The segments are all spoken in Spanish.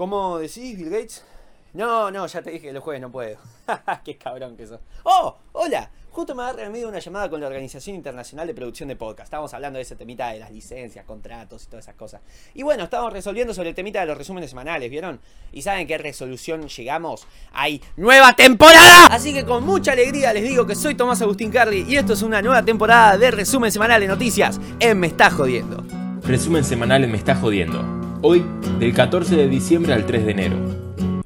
¿Cómo decís, Bill Gates? No, no, ya te dije que los jueves no puedo. Qué cabrón que sos. ¡Oh! ¡Hola! Justo me en medio una llamada con la Organización Internacional de Producción de Podcast. Estábamos hablando de ese temita de las licencias, contratos y todas esas cosas. Y bueno, estábamos resolviendo sobre el temita de los resúmenes semanales, ¿vieron? ¿Y saben qué resolución llegamos? ¡Hay nueva temporada! Así que con mucha alegría les digo que soy Tomás Agustín Carly y esto es una nueva temporada de resumen semanal de noticias en Me Está Jodiendo. Resumen semanal en Me Está Jodiendo. Hoy, del 14 de diciembre al 3 de enero.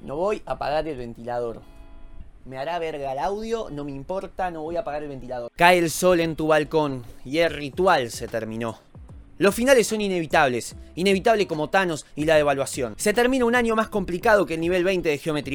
No voy a apagar el ventilador. Me hará verga el audio, no me importa, no voy a apagar el ventilador. Cae el sol en tu balcón y el ritual se terminó. Los finales son inevitables, inevitable como Thanos y la devaluación. Se termina un año más complicado que el nivel 20 de Geometry.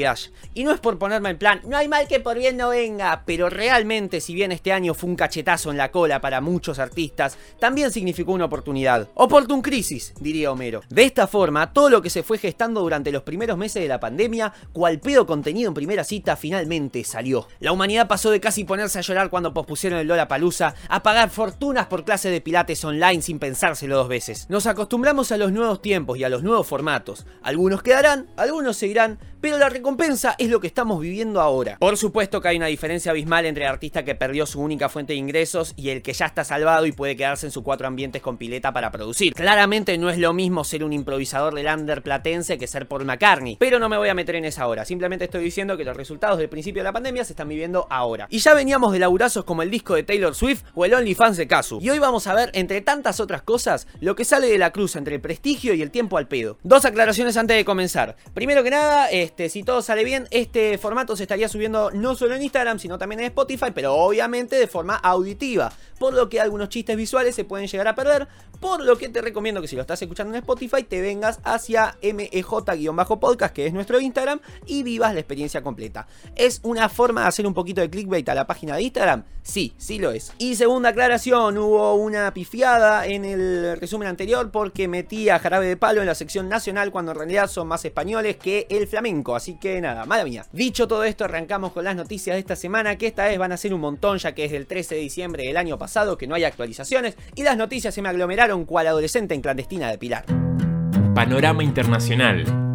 Y no es por ponerme en plan, no hay mal que por bien no venga, pero realmente si bien este año fue un cachetazo en la cola para muchos artistas, también significó una oportunidad. Oportun crisis, diría Homero. De esta forma, todo lo que se fue gestando durante los primeros meses de la pandemia, cual pedo contenido en primera cita, finalmente salió. La humanidad pasó de casi ponerse a llorar cuando pospusieron el Lola Palusa a pagar fortunas por clases de pilates online sin pensar dos veces. Nos acostumbramos a los nuevos tiempos y a los nuevos formatos. Algunos quedarán, algunos seguirán, pero la recompensa es lo que estamos viviendo ahora. Por supuesto que hay una diferencia abismal entre el artista que perdió su única fuente de ingresos y el que ya está salvado y puede quedarse en sus cuatro ambientes con pileta para producir. Claramente no es lo mismo ser un improvisador del under platense que ser Paul McCartney, pero no me voy a meter en esa hora, simplemente estoy diciendo que los resultados del principio de la pandemia se están viviendo ahora. Y ya veníamos de laburazos como el disco de Taylor Swift o el OnlyFans de Kazu. Y hoy vamos a ver, entre tantas otras cosas, lo que sale de la cruz entre el prestigio y el tiempo al pedo. Dos aclaraciones antes de comenzar. Primero que nada, este, si todo sale bien, este formato se estaría subiendo no solo en Instagram, sino también en Spotify, pero obviamente de forma auditiva. Por lo que algunos chistes visuales se pueden llegar a perder. Por lo que te recomiendo que si lo estás escuchando en Spotify, te vengas hacia MEJ-podcast, que es nuestro Instagram, y vivas la experiencia completa. ¿Es una forma de hacer un poquito de clickbait a la página de Instagram? Sí, sí lo es. Y segunda aclaración, hubo una pifiada en el resumen anterior porque metí a Jarabe de Palo en la sección nacional cuando en realidad son más españoles que el flamenco. Así que nada, mala mía. Dicho todo esto, arrancamos con las noticias de esta semana, que esta vez van a ser un montón, ya que es del 13 de diciembre del año pasado, que no hay actualizaciones, y las noticias se me aglomeraron cual adolescente en clandestina de Pilar. Panorama Internacional.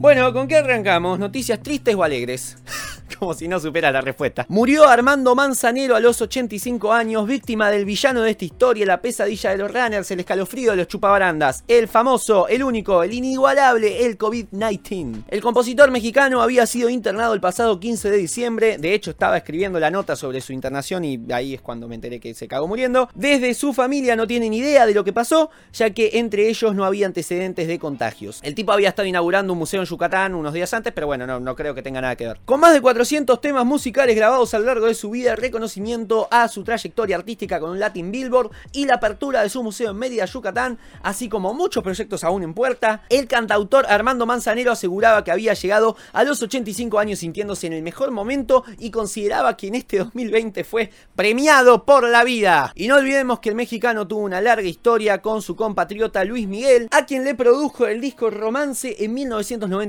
Bueno, ¿con qué arrancamos? ¿Noticias tristes o alegres? Como si no supera la respuesta. Murió Armando Manzanero a los 85 años, víctima del villano de esta historia, la pesadilla de los runners, el escalofrío de los chupabarandas, el famoso, el único, el inigualable, el COVID-19. El compositor mexicano había sido internado el pasado 15 de diciembre, de hecho estaba escribiendo la nota sobre su internación y ahí es cuando me enteré que se cagó muriendo. Desde su familia no tienen idea de lo que pasó, ya que entre ellos no había antecedentes de contagios. El tipo había estado inaugurando un museo en Yucatán unos días antes, pero bueno, no, creo que tenga nada que ver. Con más de 400 temas musicales grabados a lo largo de su vida, reconocimiento a su trayectoria artística con un Latin Billboard y la apertura de su museo en Mérida, Yucatán, así como muchos proyectos aún en puerta, el cantautor Armando Manzanero aseguraba que había llegado a los 85 años sintiéndose en el mejor momento y consideraba que en este 2020 fue premiado por la vida. Y no olvidemos que el mexicano tuvo una larga historia con su compatriota Luis Miguel, a quien le produjo el disco Romance en 1990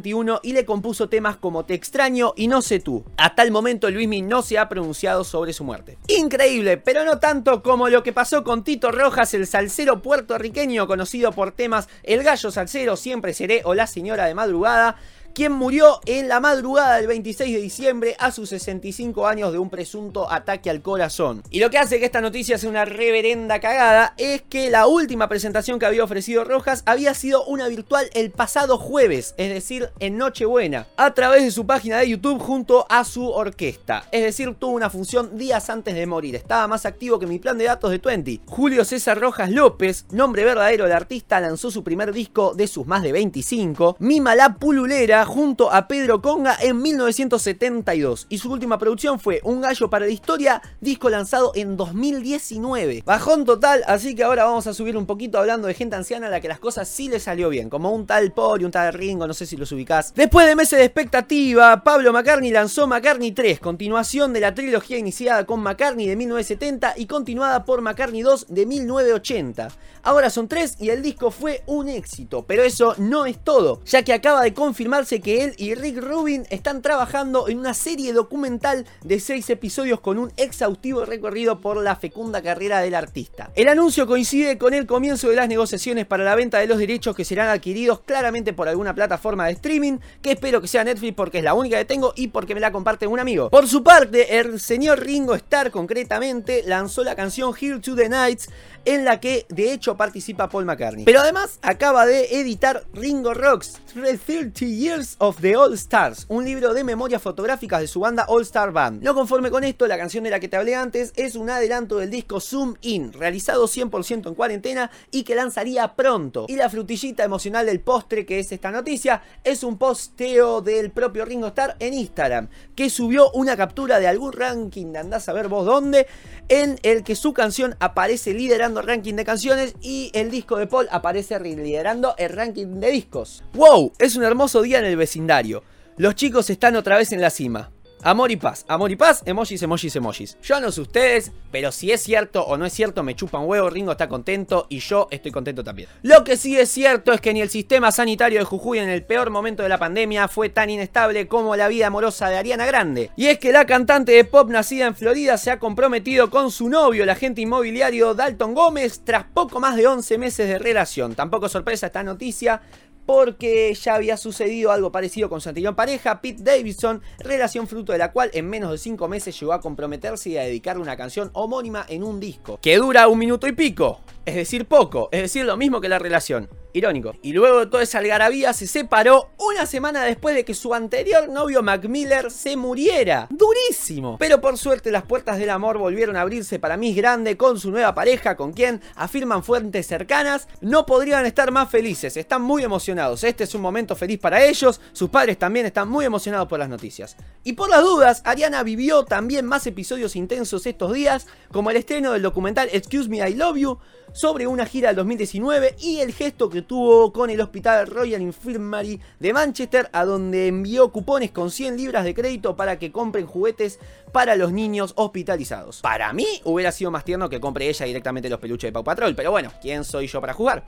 y le compuso temas como Te extraño y No sé tú. Hasta el momento Luismi no se ha pronunciado sobre su muerte. Increíble, pero no tanto como lo que pasó con Tito Rojas, el salsero puertorriqueño conocido por temas El gallo salsero, Siempre seré o La señora de madrugada quien murió en la madrugada del 26 de diciembre a sus 65 años de un presunto ataque al corazón. Y lo que hace que esta noticia sea una reverenda cagada es que la última presentación que había ofrecido Rojas había sido una virtual el pasado jueves, es decir, en Nochebuena, a través de su página de YouTube junto a su orquesta. Es decir, tuvo una función días antes de morir, estaba más activo que mi plan de datos de 20. Julio César Rojas López, nombre verdadero del artista, lanzó su primer disco de sus más de 25, Mima la Pululera, junto a Pedro Conga en 1972 y su última producción fue Un gallo para la historia, disco lanzado en 2019. Bajón total, así que ahora vamos a subir un poquito hablando de gente anciana a la que las cosas sí le salió bien, como un tal Pori, un tal Ringo, no sé si los ubicás. Después de meses de expectativa, Pablo McCartney lanzó McCartney 3, continuación de la trilogía iniciada con McCartney de 1970 y continuada por McCartney 2 de 1980. Ahora son tres y el disco fue un éxito, pero eso no es todo, ya que acaba de confirmarse que él y Rick Rubin están trabajando en una serie documental de 6 episodios con un exhaustivo recorrido por la fecunda carrera del artista. El anuncio coincide con el comienzo de las negociaciones para la venta de los derechos que serán adquiridos claramente por alguna plataforma de streaming, que espero que sea Netflix porque es la única que tengo y porque me la comparte un amigo. Por su parte, el señor Ringo Starr concretamente lanzó la canción Here to the Nights en la que de hecho participa Paul McCartney. Pero además acaba de editar Ringo Rocks 30 Years of the All Stars, un libro de memorias fotográficas de su banda All Star Band. No conforme con esto, la canción de la que te hablé antes es un adelanto del disco Zoom In, realizado 100% en cuarentena y que lanzaría pronto. Y la frutillita emocional del postre que es esta noticia es un posteo del propio Ringo Starr en Instagram, que subió una captura de algún ranking de andás a ver vos dónde, en el que su canción aparece liderando ranking de canciones y el disco de Paul aparece liderando el ranking de discos. ¡Wow! Es un hermoso día en el vecindario. Los chicos están otra vez en la cima. Amor y paz, amor y paz, emojis, emojis, emojis. Yo no sé ustedes, pero si es cierto o no es cierto, me chupan huevo, Ringo está contento y yo estoy contento también. Lo que sí es cierto es que ni el sistema sanitario de Jujuy en el peor momento de la pandemia fue tan inestable como la vida amorosa de Ariana Grande. Y es que la cantante de pop nacida en Florida se ha comprometido con su novio, el agente inmobiliario Dalton Gómez, tras poco más de 11 meses de relación. Tampoco sorpresa esta noticia, porque ya había sucedido algo parecido con su anterior pareja, Pete Davidson, relación fruto de la cual en menos de 5 meses llegó a comprometerse y a dedicarle una canción homónima en un disco, que dura un minuto y pico, es decir, poco, es decir, lo mismo que la relación. Irónico. Y luego de toda esa algarabía se separó una semana después de que su anterior novio Mac Miller se muriera. Durísimo. Pero por suerte las puertas del amor volvieron a abrirse para Miss Grande con su nueva pareja con quien, afirman fuentes cercanas, no podrían estar más felices. Están muy emocionados. Este es un momento feliz para ellos. Sus padres también están muy emocionados por las noticias. Y por las dudas, Ariana vivió también más episodios intensos estos días, como el estreno del documental Excuse Me I Love You, sobre una gira del 2019 y el gesto que tuvo con el Hospital Royal Infirmary de Manchester, a donde envió cupones con 100 libras de crédito para que compren juguetes para los niños hospitalizados. Para mí hubiera sido más tierno que compre ella directamente los peluches de Pau Patrol, pero bueno, ¿quién soy yo para jugar?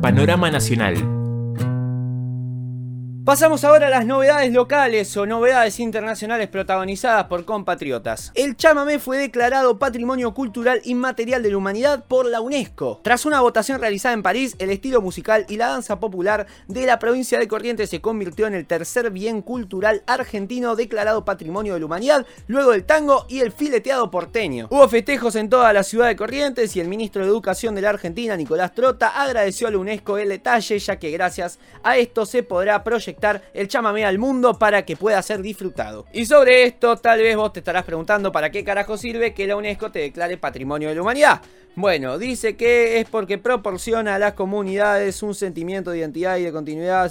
Panorama Nacional. Pasamos ahora a las novedades locales o novedades internacionales protagonizadas por compatriotas. El chamamé fue declarado Patrimonio Cultural Inmaterial de la Humanidad por la UNESCO. Tras una votación realizada en París, el estilo musical y la danza popular de la provincia de Corrientes se convirtió en el tercer bien cultural argentino declarado Patrimonio de la Humanidad, luego del tango y el fileteado porteño. Hubo festejos en toda la ciudad de Corrientes y el ministro de Educación de la Argentina, Nicolás Trota, agradeció a la UNESCO el detalle, ya que gracias a esto se podrá proyectar el chamamé al mundo para que pueda ser disfrutado. Y sobre esto, tal vez vos te estarás preguntando para qué carajo sirve que la UNESCO te declare Patrimonio de la Humanidad. Bueno, dice que es porque proporciona a las comunidades un sentimiento de identidad y de continuidad.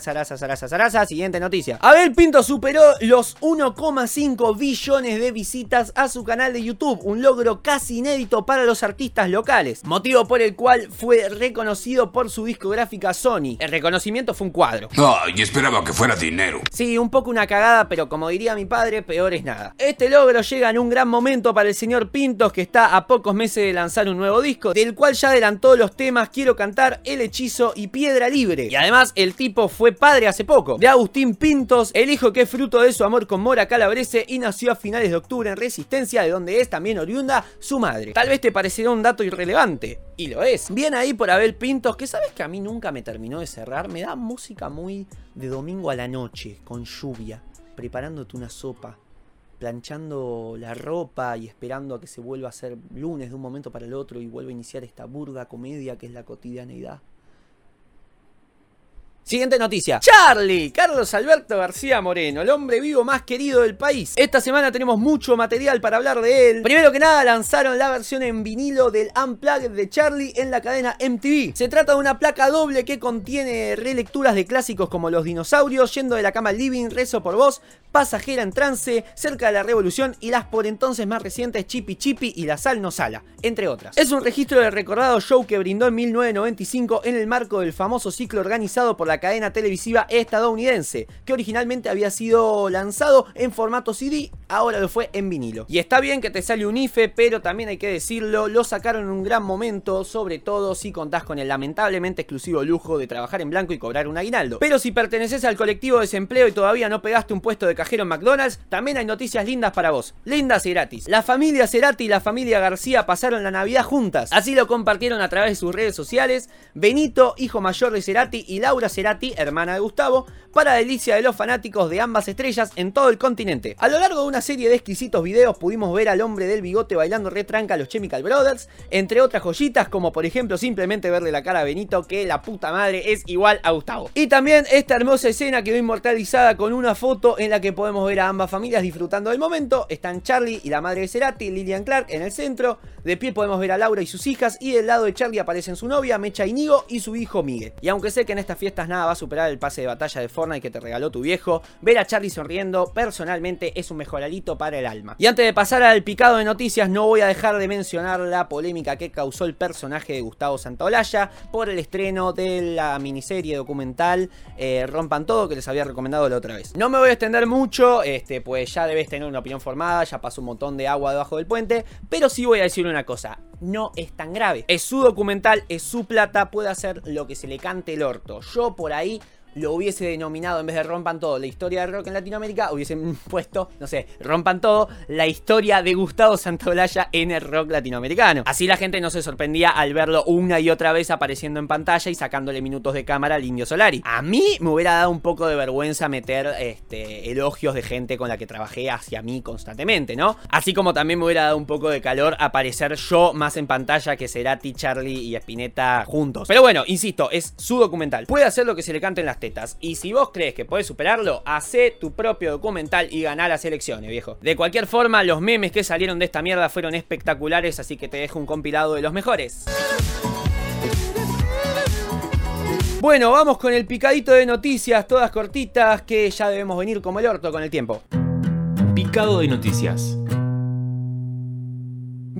Zaraza, zaraza, zaraza. Siguiente noticia. Abel Pinto superó los 1,5 billones de visitas a su canal de YouTube. Un logro casi inédito para los artistas locales. Motivo por el cual fue reconocido por su discográfica Sony. El reconocimiento fue un cuadro. y esperaba que fuera dinero. Sí, un poco una cagada, pero como diría mi padre, peor es nada. Este logro llega en un gran momento para el señor Pintos, que está a pocos meses de la lanzar un nuevo disco, del cual ya adelantó los temas Quiero cantar, El hechizo y Piedra Libre. Y además el tipo fue padre hace poco, de Agustín Pintos, el hijo que es fruto de su amor con Mora Calabrese y nació a finales de octubre en Resistencia, de donde es también oriunda su madre. Tal vez te parecerá un dato irrelevante, y lo es. Bien ahí por Abel Pintos, que sabes que a mí nunca me terminó de cerrar, me da música muy de domingo a la noche, con lluvia, preparándote una sopa, planchando la ropa y esperando a que se vuelva a ser lunes de un momento para el otro y vuelva a iniciar esta burda comedia que es la cotidianeidad. Siguiente noticia. Charlie, Carlos Alberto García Moreno, el hombre vivo más querido del país. Esta semana tenemos mucho material para hablar de él. Primero que nada, lanzaron la versión en vinilo del Unplugged de Charlie en la cadena MTV. Se trata de una placa doble que contiene relecturas de clásicos como Los dinosaurios, Yendo de la cama al living, Rezo por vos, Pasajera en trance, Cerca de la revolución y las por entonces más recientes Chipi Chipi y La sal no sala, entre otras. Es un registro del recordado show que brindó en 1995 en el marco del famoso ciclo organizado por la cadena televisiva estadounidense, que originalmente había sido lanzado en formato CD, ahora lo fue en vinilo. Y está bien que te sale un IFE, pero también hay que decirlo, lo sacaron en un gran momento, sobre todo si contás con el lamentablemente exclusivo lujo de trabajar en blanco y cobrar un aguinaldo. Pero si perteneces al colectivo de desempleo y todavía no pegaste un puesto de cajero McDonald's, también hay noticias lindas para vos. Lindas y gratis. La familia Cerati y la familia García pasaron la Navidad juntas. Así lo compartieron a través de sus redes sociales Benito, hijo mayor de Cerati, y Laura Cerati, hermana de Gustavo, para delicia de los fanáticos de ambas estrellas en todo el continente. A lo largo de una serie de exquisitos videos pudimos ver al hombre del bigote bailando retranca a los Chemical Brothers, entre otras joyitas como por ejemplo simplemente verle la cara a Benito que la puta madre es igual a Gustavo. Y también esta hermosa escena quedó inmortalizada con una foto en la que podemos ver a ambas familias disfrutando del momento. Están Charlie y la madre de Cerati, Lillian Clark en el centro. De pie podemos ver a Laura y sus hijas y del lado de Charlie aparecen su novia, Mecha Inigo y su hijo Miguel. Y aunque sé que en estas fiestas nada va a superar el pase de batalla de Fortnite que te regaló tu viejo, ver a Charlie sonriendo personalmente es un mejoralito para el alma. Y antes de pasar al picado de noticias no voy a dejar de mencionar la polémica que causó el personaje de Gustavo Santaolalla por el estreno de la miniserie documental eh, Rompan Todo que les había recomendado la otra vez. No me voy a extender mucho, este, pues ya debes tener una opinión formada, ya pasó un montón de agua debajo del puente, pero sí voy a decir una cosa, no es tan grave. Es su documental, es su plata, puede hacer lo que se le cante el orto. Yo por ahí lo hubiese denominado en vez de rompan todo la historia del rock en Latinoamérica, hubiesen puesto, no sé, rompan todo la historia de Gustavo Santaolalla en el rock latinoamericano. Así la gente no se sorprendía al verlo una y otra vez apareciendo en pantalla y sacándole minutos de cámara al Indio Solari. A mí me hubiera dado un poco de vergüenza meter este, elogios de gente con la que trabajé hacia mí constantemente, ¿no? Así como también me hubiera dado un poco de calor aparecer yo más en pantalla que Cerati, Charlie y Spinetta juntos. Pero bueno, insisto, es su documental. Puede hacer lo que se le cante en las Y si vos crees que podés superarlo, hacé tu propio documental y ganá las elecciones, viejo. De cualquier forma, los memes que salieron de esta mierda fueron espectaculares, así que te dejo un compilado de los mejores. Bueno, vamos con el picadito de noticias, todas cortitas, que ya debemos venir como el orto con el tiempo. Picado de noticias.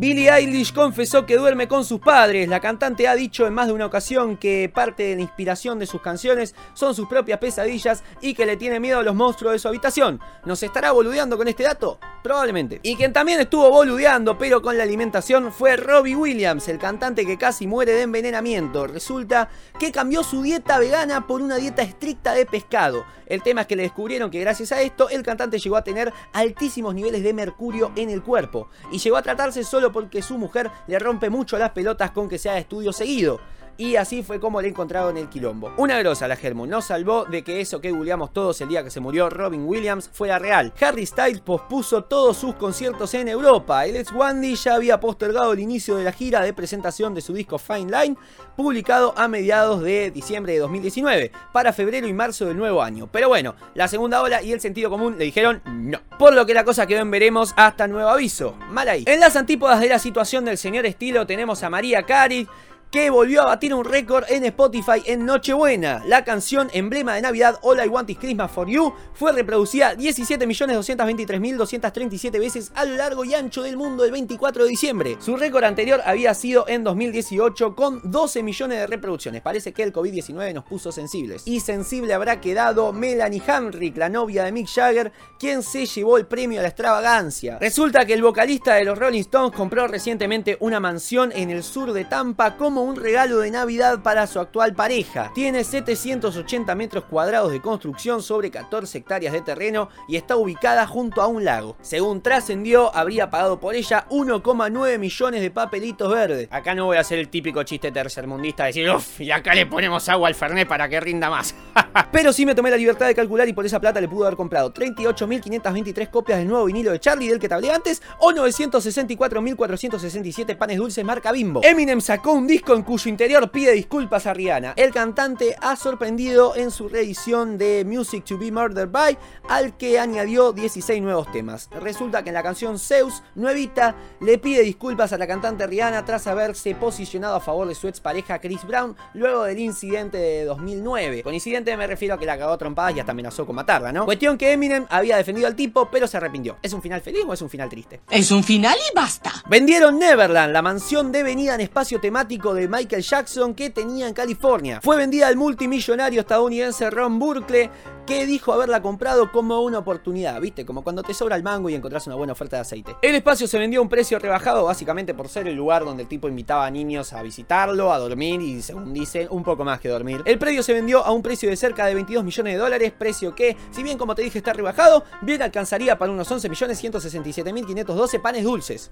Billie Eilish confesó que duerme con sus padres. La cantante ha dicho en más de una ocasión que parte de la inspiración de sus canciones son sus propias pesadillas y que le tiene miedo a los monstruos de su habitación. ¿Nos estará boludeando con este dato? Probablemente. Y quien también estuvo boludeando, pero con la alimentación, fue Robbie Williams, el cantante que casi muere de envenenamiento. Resulta que cambió su dieta vegana por una dieta estricta de pescado. El tema es que le descubrieron que gracias a esto el cantante llegó a tener altísimos niveles de mercurio en el cuerpo. Y llegó a tratarse solo porque su mujer le rompe mucho las pelotas con que sea estudio seguido y así fue como le encontraron el quilombo. Una grosa la Germu, nos salvó de que eso que googleamos todos el día que se murió Robin Williams fuera real. Harry Styles pospuso todos sus conciertos en Europa. El ex Wandy ya había postergado el inicio de la gira de presentación de su disco Fine Line, publicado a mediados de diciembre de 2019, para febrero y marzo del nuevo año. Pero bueno, la segunda ola y el sentido común le dijeron no. Por lo que la cosa quedó en veremos hasta nuevo aviso. Mal ahí. En las antípodas de la situación del señor estilo tenemos a María Cari que volvió a batir un récord en Spotify en Nochebuena. La canción emblema de Navidad All I Want Is Christmas For You fue reproducida 17.223.237 veces a lo largo y ancho del mundo el 24 de diciembre. Su récord anterior había sido en 2018 con 12 millones de reproducciones. Parece que el COVID-19 nos puso sensibles. Y sensible habrá quedado Melanie Hamrick, la novia de Mick Jagger, quien se llevó el premio a la extravagancia. Resulta que el vocalista de los Rolling Stones compró recientemente una mansión en el sur de Tampa como un regalo de Navidad para su actual pareja. Tiene 780 metros cuadrados de construcción sobre 14 hectáreas de terreno y está ubicada junto a un lago. Según trascendió, habría pagado por ella 1,9 millones de papelitos verdes. Acá no voy a hacer el típico chiste tercermundista de decir, uff, y acá le ponemos agua al Fernet para que rinda más. Pero sí me tomé la libertad de calcular y por esa plata le pudo haber comprado 38.523 copias del nuevo vinilo de Charlie del que te hablé antes o 964.467 panes dulces marca Bimbo. Eminem sacó un disco en cuyo interior pide disculpas a Rihanna. El cantante ha sorprendido en su reedición de Music to be Murdered by, al que añadió 16 nuevos temas. Resulta que en la canción Zeus, nuevita, le pide disculpas a la cantante Rihanna tras haberse posicionado a favor de su expareja Chris Brown luego del incidente de 2009. Con incidente me refiero a que la cagó trompadas y hasta amenazó con matarla, ¿no? Cuestión que Eminem había defendido al tipo, pero se arrepintió. ¿Es un final feliz o es un final triste? Es un final y basta. Vendieron Neverland, la mansión devenida en espacio temático de Michael Jackson que tenía en California. Fue vendida al multimillonario estadounidense Ron Burkle, que dijo haberla comprado como una oportunidad, ¿viste? Como cuando te sobra el mango y encontrás una buena oferta de aceite. El espacio se vendió a un precio rebajado básicamente por ser el lugar donde el tipo invitaba a niños a visitarlo, a dormir y según dicen, un poco más que dormir. El predio se vendió a un precio de cerca de 22 millones de dólares, precio que, si bien como te dije está rebajado, bien alcanzaría para unos 11 millones 167 mil 512 panes dulces.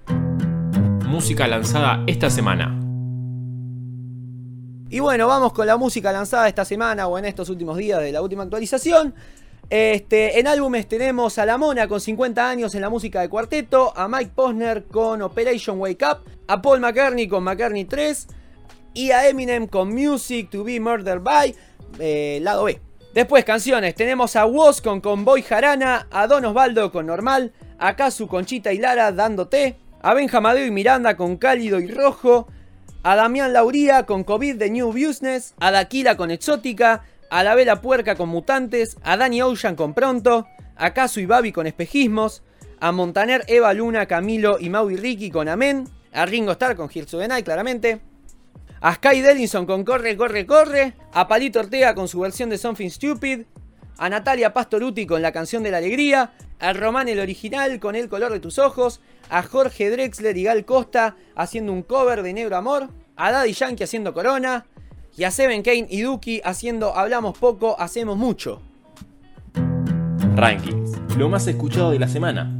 Música lanzada esta semana. Y bueno, vamos con la música lanzada esta semana o en estos últimos días de la última actualización. Este, en álbumes tenemos a La Mona con 50 años en la música de cuarteto, a Mike Posner con Operation Wake Up, a Paul McCartney con McCartney 3 y a Eminem con Music to be Murdered by, eh, lado B. Después canciones, tenemos a Woz con Convoy Jarana, a Don Osvaldo con Normal, a Kazu con Chita y Lara dándote, a Benjamadeo y Miranda con Cálido y Rojo, a Damián Lauría con COVID de New Business, a Daquila con Exótica, a La Vela Puerca con Mutantes, a Danny Ocean con Pronto, a Casu y Babi con Espejismos, a Montaner, Eva Luna, Camilo y Maui Ricky con Amén, a Ringo Starr con the Night, claramente, a Sky Dellinson con Corre, Corre, Corre, a Palito Ortega con su versión de Something Stupid, a Natalia Pastoruti con la canción de la alegría, a Román el original con El color de tus ojos, a Jorge Drexler y Gal Costa haciendo un cover de Negro Amor, a Daddy Yankee haciendo Corona, y a Seven Kane y Duki haciendo Hablamos poco, hacemos mucho. Rankings. Lo más escuchado de la semana.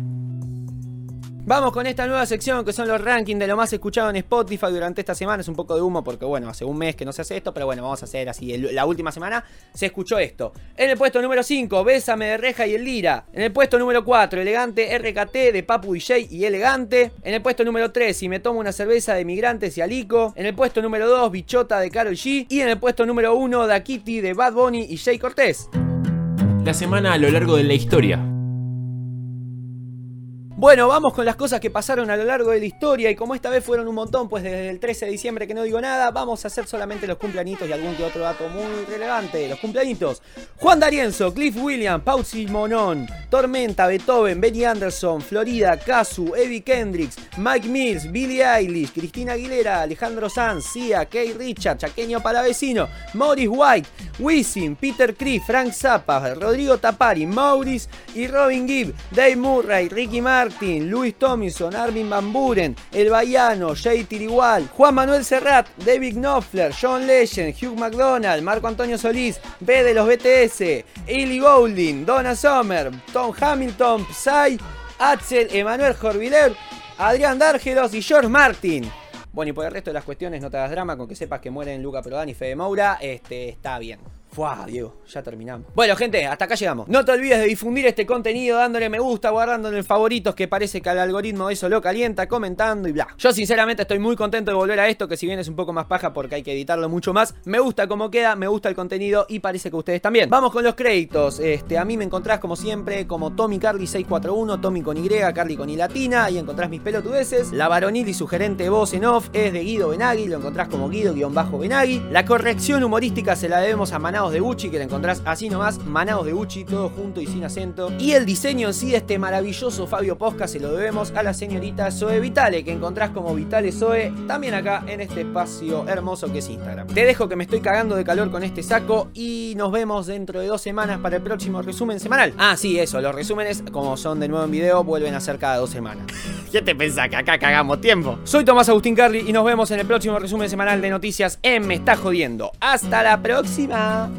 Vamos con esta nueva sección que son los rankings de lo más escuchado en Spotify durante esta semana. Es un poco de humo porque, bueno, hace un mes que no se hace esto, pero bueno, vamos a hacer así. la última semana se escuchó esto. En el puesto número 5, Bésame de Reja y el Lira. En el puesto número 4, Elegante RKT de Papu DJ y Elegante. En el puesto número 3, Si me tomo una cerveza de Migrantes y Alico. En el puesto número 2, Bichota de Carol G. Y en el puesto número 1, Da Kitty de Bad Bunny y Jay Cortés. La semana a lo largo de la historia. Bueno, vamos con las cosas que pasaron a lo largo de la historia y como esta vez fueron un montón, pues desde el 13 de diciembre que no digo nada, vamos a hacer solamente los cumpleañitos y algún que otro dato muy relevante. Los cumpleañitos. Juan D'Arienzo, Cliff Williams, Pausi Monón, Tormenta, Beethoven, Benny Anderson, Florida, Kazu, Eddie Kendricks, Mike Mills, Billie Eilish, Cristina Aguilera, Alejandro Sanz, Sia, Kay Richard, Chaqueño Palavecino, Maurice White, Wisin, Peter Cree, Frank Zappa, Rodrigo Tapari, Maurice y Robin Gibb, Dave Murray, Ricky Martin, Luis Tomlinson, Armin Van Buren, El Bayano, Jay Tirigual, Juan Manuel Serrat, David Knopfler, John Legend, Hugh McDonald, Marco Antonio Solís, B de los BTS, Ellie Goulding, Donna Sommer, Tom Hamilton, Psy, Axel, Emanuel Jorviler, Adrián Dárgelos y George Martin. Bueno, y por el resto de las cuestiones, no te hagas drama con que sepas que mueren Luca Prodan y Fede Moura, este, está bien. Fuah, Diego, ya terminamos. Bueno, gente, hasta acá llegamos. No te olvides de difundir este contenido dándole me gusta, guardándole en favoritos, que parece que al algoritmo eso lo calienta, comentando y bla. Yo sinceramente estoy muy contento de volver a esto, que si bien es un poco más paja porque hay que editarlo mucho más, me gusta cómo queda, me gusta el contenido y parece que ustedes también. Vamos con los créditos. Este, a mí me encontrás como siempre como Tommy Carly 641, Tommy con Y, Carly con I latina, ahí encontrás mis pelotudeces. La varonil y sugerente voz en off es de Guido Benagui, lo encontrás como Guido-Benagui. La corrección humorística se la debemos a Manaos de Gucci, que la encontrás así nomás, Manaos de Gucci, todo junto y sin acento. Y el diseño en sí de este maravilloso Fabio Posca se lo debemos a la señorita Zoe Vitale, que encontrás como Vitale Zoe, también acá en este espacio hermoso que es Instagram. Te dejo que me estoy cagando de calor con este saco y nos vemos dentro de dos semanas para el próximo resumen semanal. Ah, sí, eso, los resúmenes, como son de nuevo en video, vuelven a ser cada dos semanas. ¿Qué te pensás que acá cagamos tiempo? Soy Tomás Agustín Carly y nos vemos en el próximo resumen semanal de noticias en Me Está Jodiendo. ¡Hasta la próxima!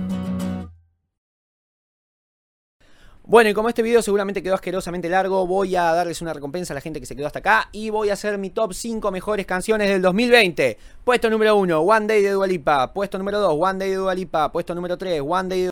Bueno, y como este video seguramente quedó asquerosamente largo, voy a darles una recompensa a la gente que se quedó hasta acá y voy a hacer mi top 5 mejores canciones del 2020. Puesto número 1, One Day de Dualipa. Puesto número 2, One Day de Dualipa. Puesto número 3, One Day de